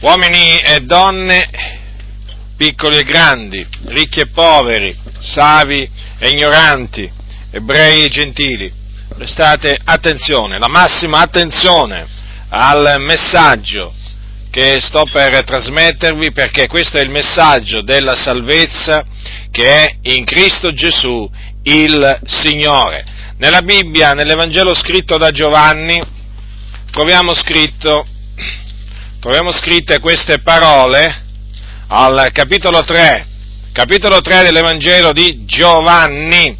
uomini e donne, piccoli e grandi, ricchi e poveri, savi e ignoranti, ebrei e gentili, prestate attenzione, la massima attenzione al messaggio che sto per trasmettervi perché questo è il messaggio della salvezza che è in Cristo Gesù il Signore. Nella Bibbia, nell'Evangelo scritto da Giovanni, troviamo scritto troviamo scritte queste parole al capitolo 3, capitolo 3 dell'Evangelo di Giovanni.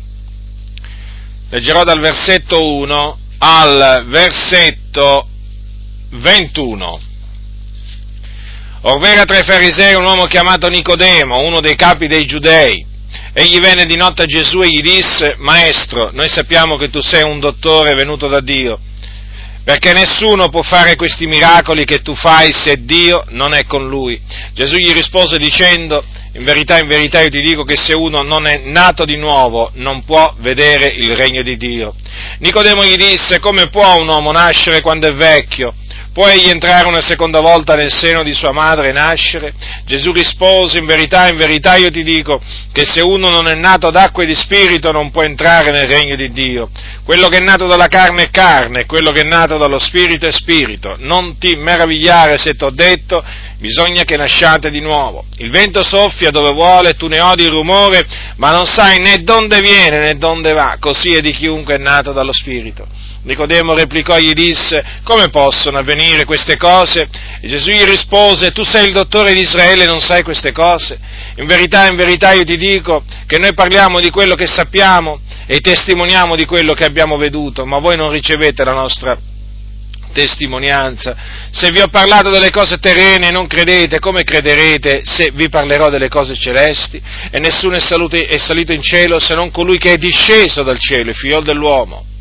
Leggerò dal versetto 1 al versetto 21. Orvera tra i farisei un uomo chiamato Nicodemo, uno dei capi dei giudei. Egli venne di notte a Gesù e gli disse, Maestro, noi sappiamo che tu sei un dottore venuto da Dio perché nessuno può fare questi miracoli che tu fai se Dio non è con lui. Gesù gli rispose dicendo, in verità, in verità io ti dico che se uno non è nato di nuovo non può vedere il regno di Dio. Nicodemo gli disse, come può un uomo nascere quando è vecchio? Può egli entrare una seconda volta nel seno di sua madre e nascere? Gesù rispose, in verità, in verità io ti dico che se uno non è nato d'acqua e di spirito non può entrare nel regno di Dio. Quello che è nato dalla carne è carne, quello che è nato dallo spirito è spirito. Non ti meravigliare se t'ho detto, bisogna che nasciate di nuovo. Il vento soffia dove vuole, tu ne odi il rumore, ma non sai né dove viene né dove va. Così è di chiunque è nato dallo spirito. Nicodemo replicò e gli disse, come possono avvenire queste cose? E Gesù gli rispose, tu sei il dottore di Israele e non sai queste cose? In verità, in verità io ti dico che noi parliamo di quello che sappiamo e testimoniamo di quello che abbiamo veduto, ma voi non ricevete la nostra testimonianza. Se vi ho parlato delle cose terrene non credete, come crederete se vi parlerò delle cose celesti? E nessuno è, è salito in cielo se non colui che è disceso dal cielo, il figlio dell'uomo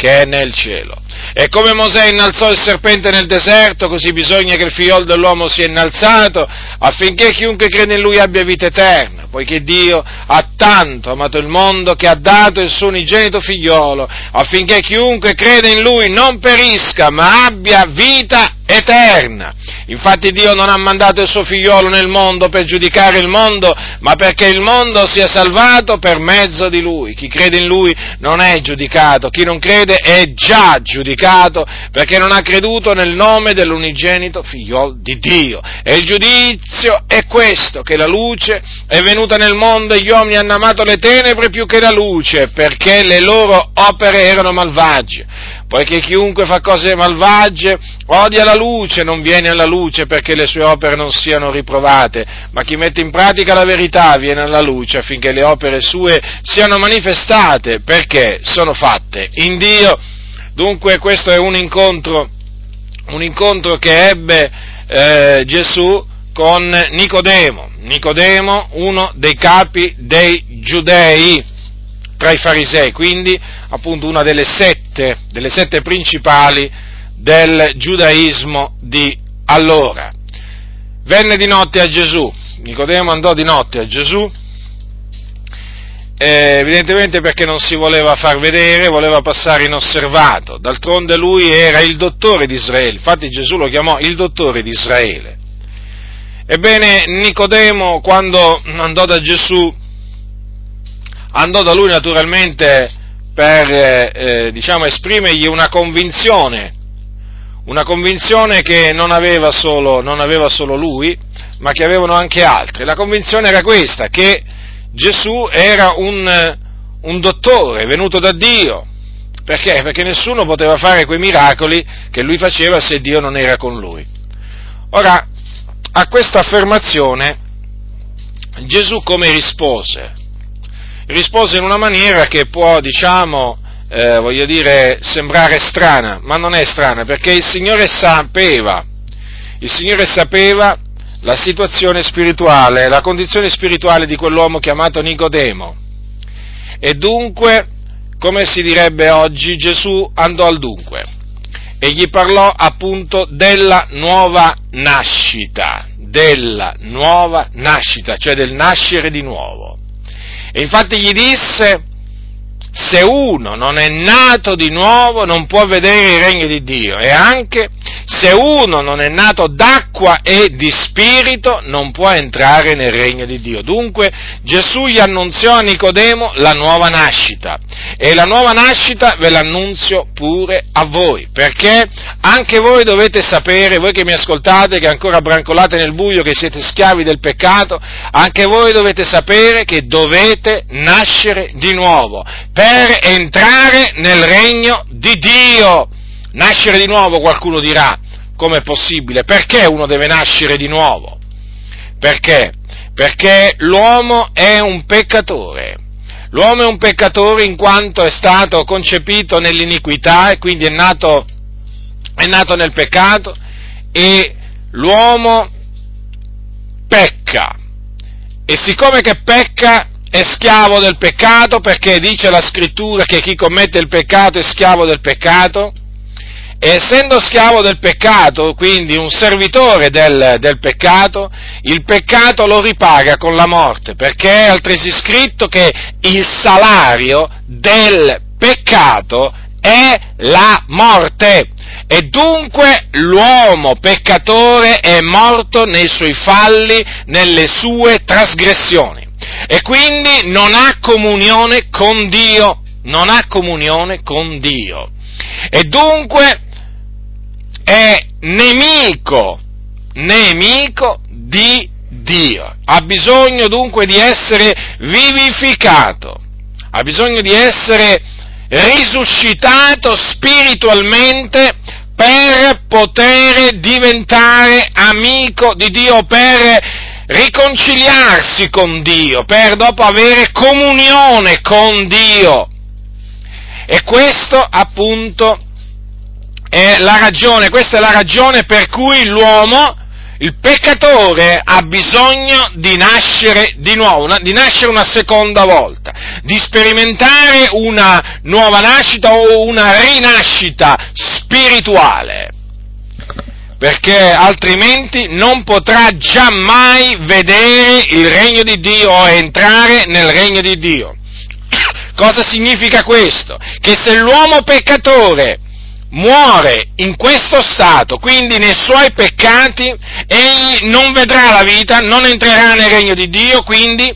che è nel cielo. E come Mosè innalzò il serpente nel deserto, così bisogna che il figliolo dell'uomo sia innalzato affinché chiunque crede in lui abbia vita eterna, poiché Dio ha tanto amato il mondo che ha dato il suo unigenito figliolo, affinché chiunque crede in lui non perisca, ma abbia vita eterna. Infatti Dio non ha mandato il suo figliolo nel mondo per giudicare il mondo, ma perché il mondo sia salvato per mezzo di lui. Chi crede in lui non è giudicato, chi non crede è già giudicato perché non ha creduto nel nome dell'unigenito figliolo di Dio. E il giudizio è questo, che la luce è venuta nel mondo e gli uomini hanno amato le tenebre più che la luce, perché le loro opere erano malvagie poiché chiunque fa cose malvagie odia la luce, non viene alla luce perché le sue opere non siano riprovate, ma chi mette in pratica la verità viene alla luce affinché le opere sue siano manifestate perché sono fatte in Dio. Dunque questo è un incontro, un incontro che ebbe eh, Gesù con Nicodemo, Nicodemo, uno dei capi dei giudei tra i farisei, quindi appunto una delle sette, delle sette principali del giudaismo di allora. Venne di notte a Gesù, Nicodemo andò di notte a Gesù, eh, evidentemente perché non si voleva far vedere, voleva passare inosservato, d'altronde lui era il dottore di Israele, infatti Gesù lo chiamò il dottore di Israele. Ebbene, Nicodemo quando andò da Gesù andò da lui naturalmente per eh, eh, diciamo, esprimergli una convinzione, una convinzione che non aveva, solo, non aveva solo lui, ma che avevano anche altri. La convinzione era questa, che Gesù era un, un dottore venuto da Dio. Perché? Perché nessuno poteva fare quei miracoli che lui faceva se Dio non era con lui. Ora, a questa affermazione Gesù come rispose? Rispose in una maniera che può, diciamo, eh, voglio dire, sembrare strana, ma non è strana, perché il Signore sapeva, il Signore sapeva la situazione spirituale, la condizione spirituale di quell'uomo chiamato Nicodemo. E dunque, come si direbbe oggi, Gesù andò al dunque e gli parlò appunto della nuova nascita, della nuova nascita, cioè del nascere di nuovo. E infatti gli disse, se uno non è nato di nuovo non può vedere il regno di Dio. E anche se uno non è nato d'acqua e di spirito non può entrare nel regno di Dio. Dunque Gesù gli annunziò a Nicodemo la nuova nascita. E la nuova nascita ve l'annunzio pure a voi, perché anche voi dovete sapere, voi che mi ascoltate, che ancora brancolate nel buio, che siete schiavi del peccato, anche voi dovete sapere che dovete nascere di nuovo per entrare nel regno di Dio. Nascere di nuovo, qualcuno dirà, come è possibile? Perché uno deve nascere di nuovo? Perché? Perché l'uomo è un peccatore. L'uomo è un peccatore in quanto è stato concepito nell'iniquità e quindi è nato, è nato nel peccato e l'uomo pecca. E siccome che pecca è schiavo del peccato perché dice la scrittura che chi commette il peccato è schiavo del peccato, e essendo schiavo del peccato, quindi un servitore del, del, peccato, il peccato lo ripaga con la morte, perché è altresì scritto che il salario del peccato è la morte. E dunque l'uomo peccatore è morto nei suoi falli, nelle sue trasgressioni e quindi non ha comunione con Dio, non ha comunione con Dio. E dunque è nemico, nemico di Dio. Ha bisogno dunque di essere vivificato, ha bisogno di essere risuscitato spiritualmente per poter diventare amico di Dio, per riconciliarsi con Dio, per dopo avere comunione con Dio. E questo appunto è la ragione, questa è la ragione per cui l'uomo, il peccatore, ha bisogno di nascere di nuovo, una, di nascere una seconda volta, di sperimentare una nuova nascita o una rinascita spirituale perché altrimenti non potrà giammai vedere il regno di Dio o entrare nel regno di Dio. Cosa significa questo? Che se l'uomo peccatore muore in questo stato, quindi nei suoi peccati, egli non vedrà la vita, non entrerà nel regno di Dio, quindi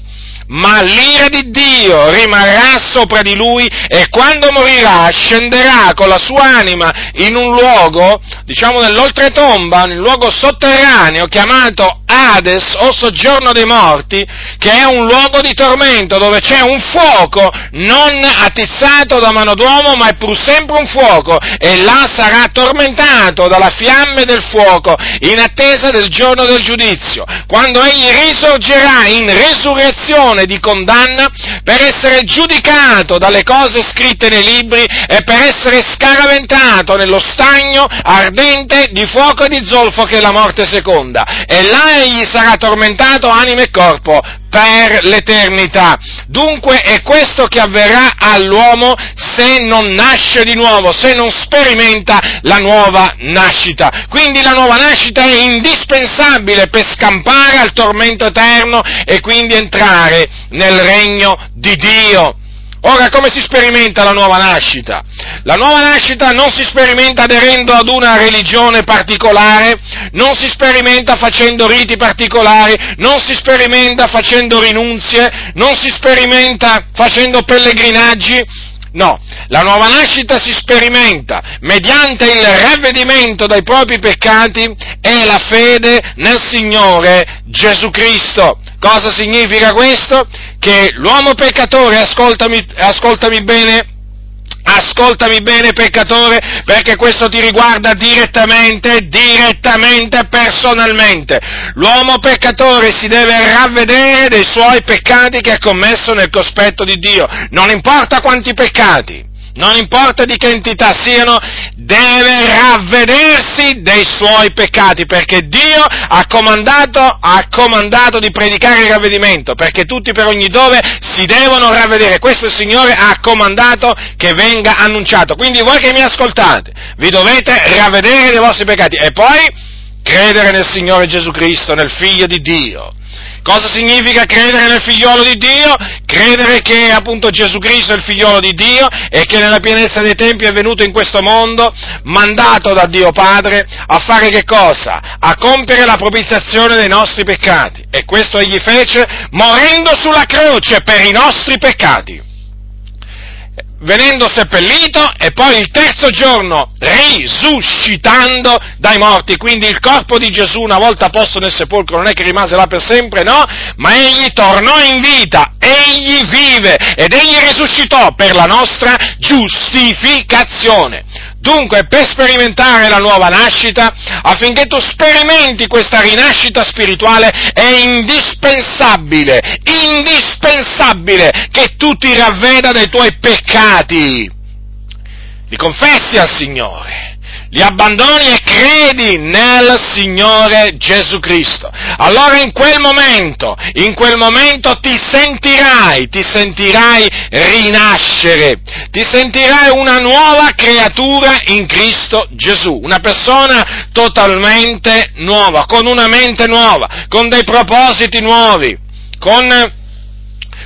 ma l'ira di Dio rimarrà sopra di lui e quando morirà scenderà con la sua anima in un luogo, diciamo nell'oltretomba, in un luogo sotterraneo chiamato Hades o soggiorno dei morti, che è un luogo di tormento dove c'è un fuoco non attizzato da mano d'uomo, ma è pur sempre un fuoco e là sarà tormentato dalla fiamme del fuoco in attesa del giorno del giudizio, quando egli risorgerà in resurrezione di condanna per essere giudicato dalle cose scritte nei libri e per essere scaraventato nello stagno ardente di fuoco e di zolfo che è la morte seconda. E là egli sarà tormentato anima e corpo per l'eternità. Dunque è questo che avverrà all'uomo se non nasce di nuovo, se non sperimenta la nuova nascita. Quindi la nuova nascita è indispensabile per scampare al tormento eterno e quindi entrare nel regno di Dio. Ora, come si sperimenta la nuova nascita? La nuova nascita non si sperimenta aderendo ad una religione particolare, non si sperimenta facendo riti particolari, non si sperimenta facendo rinunzie, non si sperimenta facendo pellegrinaggi, No, la nuova nascita si sperimenta mediante il ravvedimento dai propri peccati e la fede nel Signore Gesù Cristo. Cosa significa questo? Che l'uomo peccatore, ascoltami, ascoltami bene, Ascoltami bene peccatore perché questo ti riguarda direttamente, direttamente, personalmente. L'uomo peccatore si deve ravvedere dei suoi peccati che ha commesso nel cospetto di Dio. Non importa quanti peccati non importa di che entità siano, deve ravvedersi dei suoi peccati, perché Dio ha comandato, ha comandato di predicare il ravvedimento, perché tutti per ogni dove si devono ravvedere. Questo il Signore ha comandato che venga annunciato. Quindi voi che mi ascoltate, vi dovete ravvedere dei vostri peccati e poi credere nel Signore Gesù Cristo, nel Figlio di Dio Cosa significa credere nel figliolo di Dio? Credere che appunto Gesù Cristo è il figliolo di Dio e che nella pienezza dei tempi è venuto in questo mondo, mandato da Dio Padre a fare che cosa? A compiere la propiziazione dei nostri peccati. E questo egli fece morendo sulla croce per i nostri peccati venendo seppellito e poi il terzo giorno risuscitando dai morti. Quindi il corpo di Gesù una volta posto nel sepolcro non è che rimase là per sempre, no, ma egli tornò in vita, egli vive ed egli risuscitò per la nostra giustificazione. Dunque, per sperimentare la nuova nascita, affinché tu sperimenti questa rinascita spirituale, è indispensabile, indispensabile che tu ti ravveda dai tuoi peccati. Li confessi al Signore li abbandoni e credi nel Signore Gesù Cristo. Allora in quel momento, in quel momento ti sentirai, ti sentirai rinascere, ti sentirai una nuova creatura in Cristo Gesù, una persona totalmente nuova, con una mente nuova, con dei propositi nuovi, con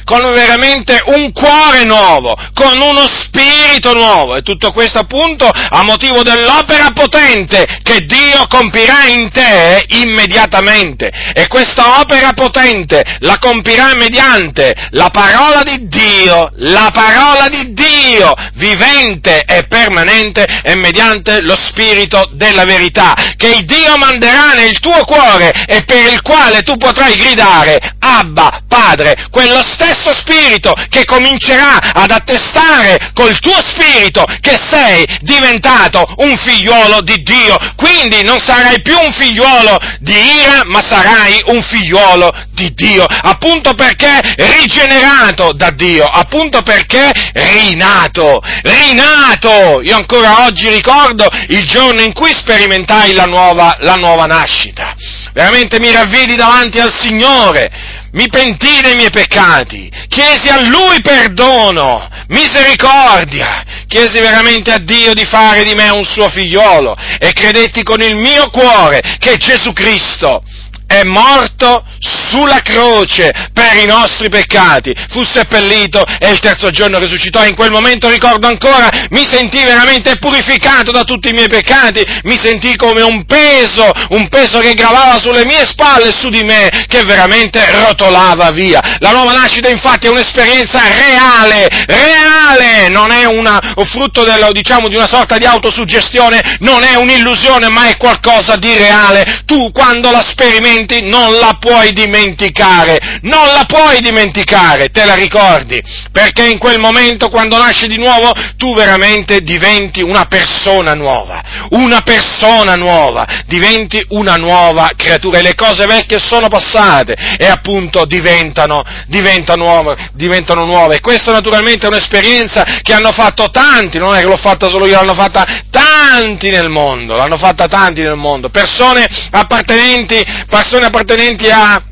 con veramente un cuore nuovo, con uno spirito nuovo. E tutto questo appunto a motivo dell'opera potente che Dio compirà in te immediatamente. E questa opera potente la compirà mediante la parola di Dio, la parola di Dio vivente e permanente e mediante lo spirito della verità che Dio manderà nel tuo cuore e per il quale tu potrai gridare Abba, Padre, quello stesso spirito che comincerà ad attestare col tuo spirito che sei diventato un figliuolo di Dio. Quindi non sarai più un figliuolo di ira, ma sarai un figliuolo di Dio, appunto perché rigenerato da Dio, appunto perché rinato, rinato. Io ancora oggi ricordo il giorno in cui sperimentai la nuova, la nuova nascita. Veramente mi ravvidi davanti al Signore mi pentii dei miei peccati, chiesi a Lui perdono, misericordia, chiesi veramente a Dio di fare di me un suo figliolo. E credetti con il mio cuore che Gesù Cristo è morto sulla croce per i nostri peccati, fu seppellito e il terzo giorno risuscitò. In quel momento ricordo ancora, mi sentii veramente purificato da tutti i miei peccati, mi sentii come un peso, un peso che gravava sulle mie spalle e su di me, che veramente rotolava via. La nuova nascita infatti è un'esperienza reale, reale, non è una, un frutto dello, diciamo, di una sorta di autosuggestione, non è un'illusione, ma è qualcosa di reale. Tu quando la sperimenti senti non la puoi dimenticare, non la puoi dimenticare, te la ricordi, perché in quel momento quando nasci di nuovo tu veramente diventi una persona nuova, una persona nuova, diventi una nuova creatura. E le cose vecchie sono passate e appunto diventano, diventano, nuove, diventano nuove. E questa naturalmente è un'esperienza che hanno fatto tanti, non è che l'ho fatta solo io, l'hanno fatta tanti nel mondo, l'hanno fatta tanti nel mondo, persone appartenenti, persone appartenenti a,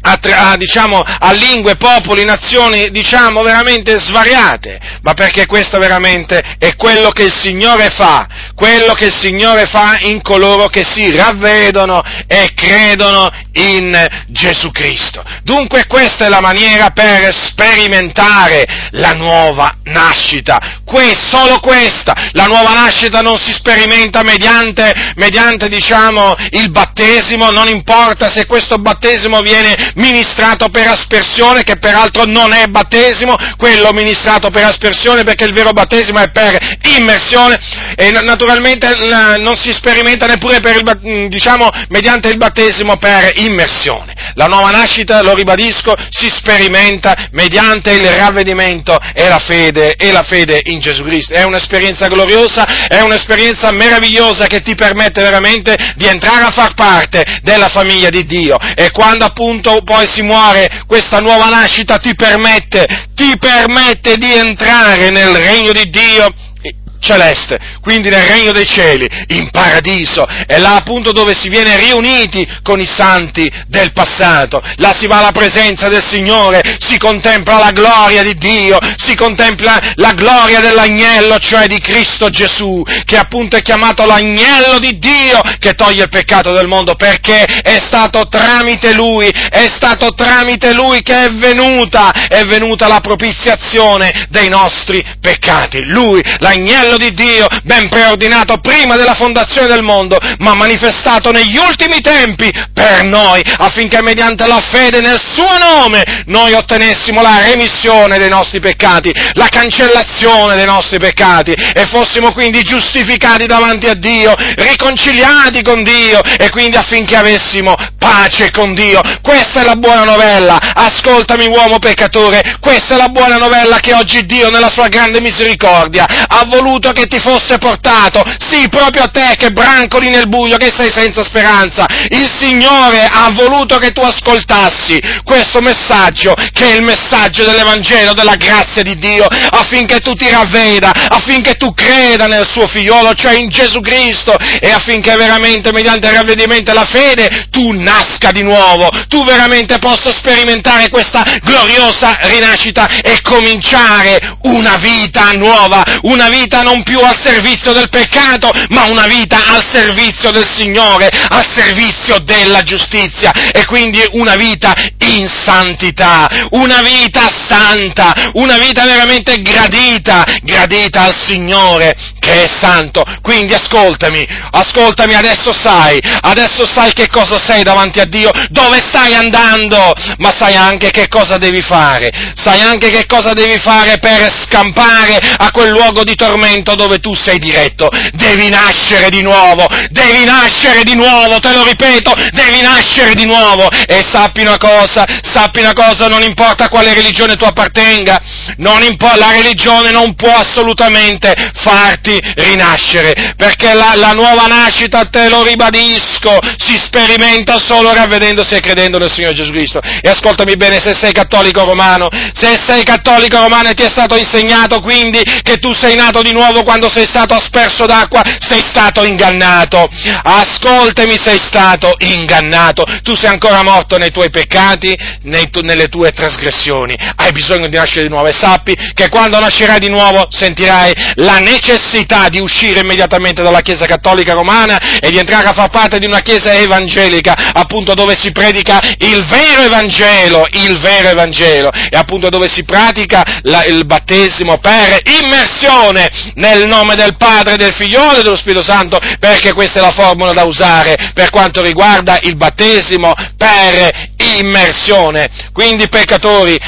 a, a, diciamo, a, lingue, popoli, nazioni, diciamo, veramente svariate, ma perché questo veramente è quello che il Signore fa, quello che il Signore fa in coloro che si ravvedono e credono in Gesù Cristo. Dunque questa è la maniera per sperimentare la nuova nascita. Que- solo questa, la nuova nascita non si sperimenta mediante, mediante diciamo, il battesimo, non importa se questo battesimo viene ministrato per aspersione, che peraltro non è battesimo, quello ministrato per aspersione perché il vero battesimo è per immersione. E naturalmente non si sperimenta neppure il, diciamo, mediante il battesimo per immersione. La nuova nascita, lo ribadisco, si sperimenta mediante il ravvedimento e la fede, e la fede in Gesù Cristo. È un'esperienza gloriosa, è un'esperienza meravigliosa che ti permette veramente di entrare a far parte della famiglia di Dio e quando appunto poi si muore, questa nuova nascita ti permette, ti permette di entrare nel regno di Dio celeste, quindi nel regno dei cieli, in paradiso, è là appunto dove si viene riuniti con i santi del passato, là si va alla presenza del Signore, si contempla la gloria di Dio, si contempla la gloria dell'agnello, cioè di Cristo Gesù, che appunto è chiamato l'agnello di Dio che toglie il peccato del mondo, perché è stato tramite Lui, è stato tramite Lui che è venuta, è venuta la propiziazione dei nostri peccati. Lui, l'agnello fratello di Dio, ben preordinato prima della fondazione del mondo, ma manifestato negli ultimi tempi per noi, affinché mediante la fede nel suo nome noi ottenessimo la remissione dei nostri peccati, la cancellazione dei nostri peccati e fossimo quindi giustificati davanti a Dio, riconciliati con Dio e quindi affinché avessimo pace con Dio. Questa è la buona novella. Ascoltami uomo peccatore, questa è la buona novella che oggi Dio nella sua grande misericordia ha voluto voluto che ti fosse portato, sì, proprio a te che brancoli nel buio, che sei senza speranza. Il Signore ha voluto che tu ascoltassi questo messaggio, che è il messaggio dell'Evangelo, della grazia di Dio, affinché tu ti ravveda, affinché tu creda nel suo figliolo, cioè in Gesù Cristo, e affinché veramente mediante il ravvedimento e la fede tu nasca di nuovo, tu veramente possa sperimentare questa gloriosa rinascita e cominciare una vita nuova, una vita non più al servizio del peccato, ma una vita al servizio del Signore, al servizio della giustizia. E quindi una vita in santità, una vita santa, una vita veramente gradita, gradita al Signore che è santo. Quindi ascoltami, ascoltami, adesso sai, adesso sai che cosa sei davanti a Dio, dove stai andando, ma sai anche che cosa devi fare, sai anche che cosa devi fare per scampare a quel luogo di tormento dove tu sei diretto, devi nascere di nuovo, devi nascere di nuovo, te lo ripeto, devi nascere di nuovo e sappi una cosa, sappi una cosa, non importa quale religione tu appartenga, non impo- la religione non può assolutamente farti rinascere, perché la, la nuova nascita, te lo ribadisco, si sperimenta solo ravvedendosi e credendo nel Signore Gesù Cristo. E ascoltami bene, se sei cattolico romano, se sei cattolico romano e ti è stato insegnato quindi che tu sei nato di nuovo, quando sei stato asperso d'acqua, sei stato ingannato. Ascoltami, sei stato ingannato. Tu sei ancora morto nei tuoi peccati, nei tu, nelle tue trasgressioni. Hai bisogno di nascere di nuovo e sappi che quando nascerai di nuovo sentirai la necessità di uscire immediatamente dalla Chiesa Cattolica Romana e di entrare a far parte di una Chiesa evangelica, appunto dove si predica il vero Evangelo, il vero Evangelo, e appunto dove si pratica la, il battesimo per immersione nel nome del Padre, del Figliolo e dello Spirito Santo, perché questa è la formula da usare per quanto riguarda il battesimo per immersione. Quindi, peccatori,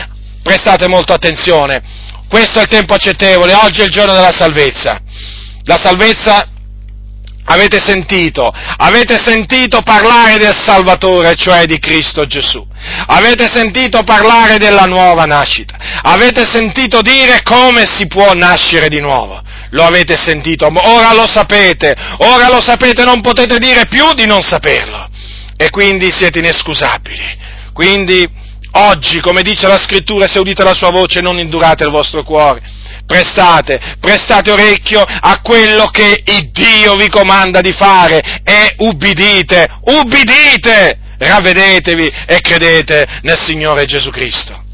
prestate molto attenzione. Questo è il tempo accettevole, oggi è il giorno della salvezza. La salvezza Avete sentito, avete sentito parlare del Salvatore, cioè di Cristo Gesù. Avete sentito parlare della nuova nascita. Avete sentito dire come si può nascere di nuovo lo avete sentito, ora lo sapete, ora lo sapete, non potete dire più di non saperlo. E quindi siete inescusabili. Quindi oggi, come dice la scrittura, se udite la sua voce non indurate il vostro cuore. Prestate, prestate orecchio a quello che Dio vi comanda di fare e ubbidite, ubbidite, ravvedetevi e credete nel Signore Gesù Cristo.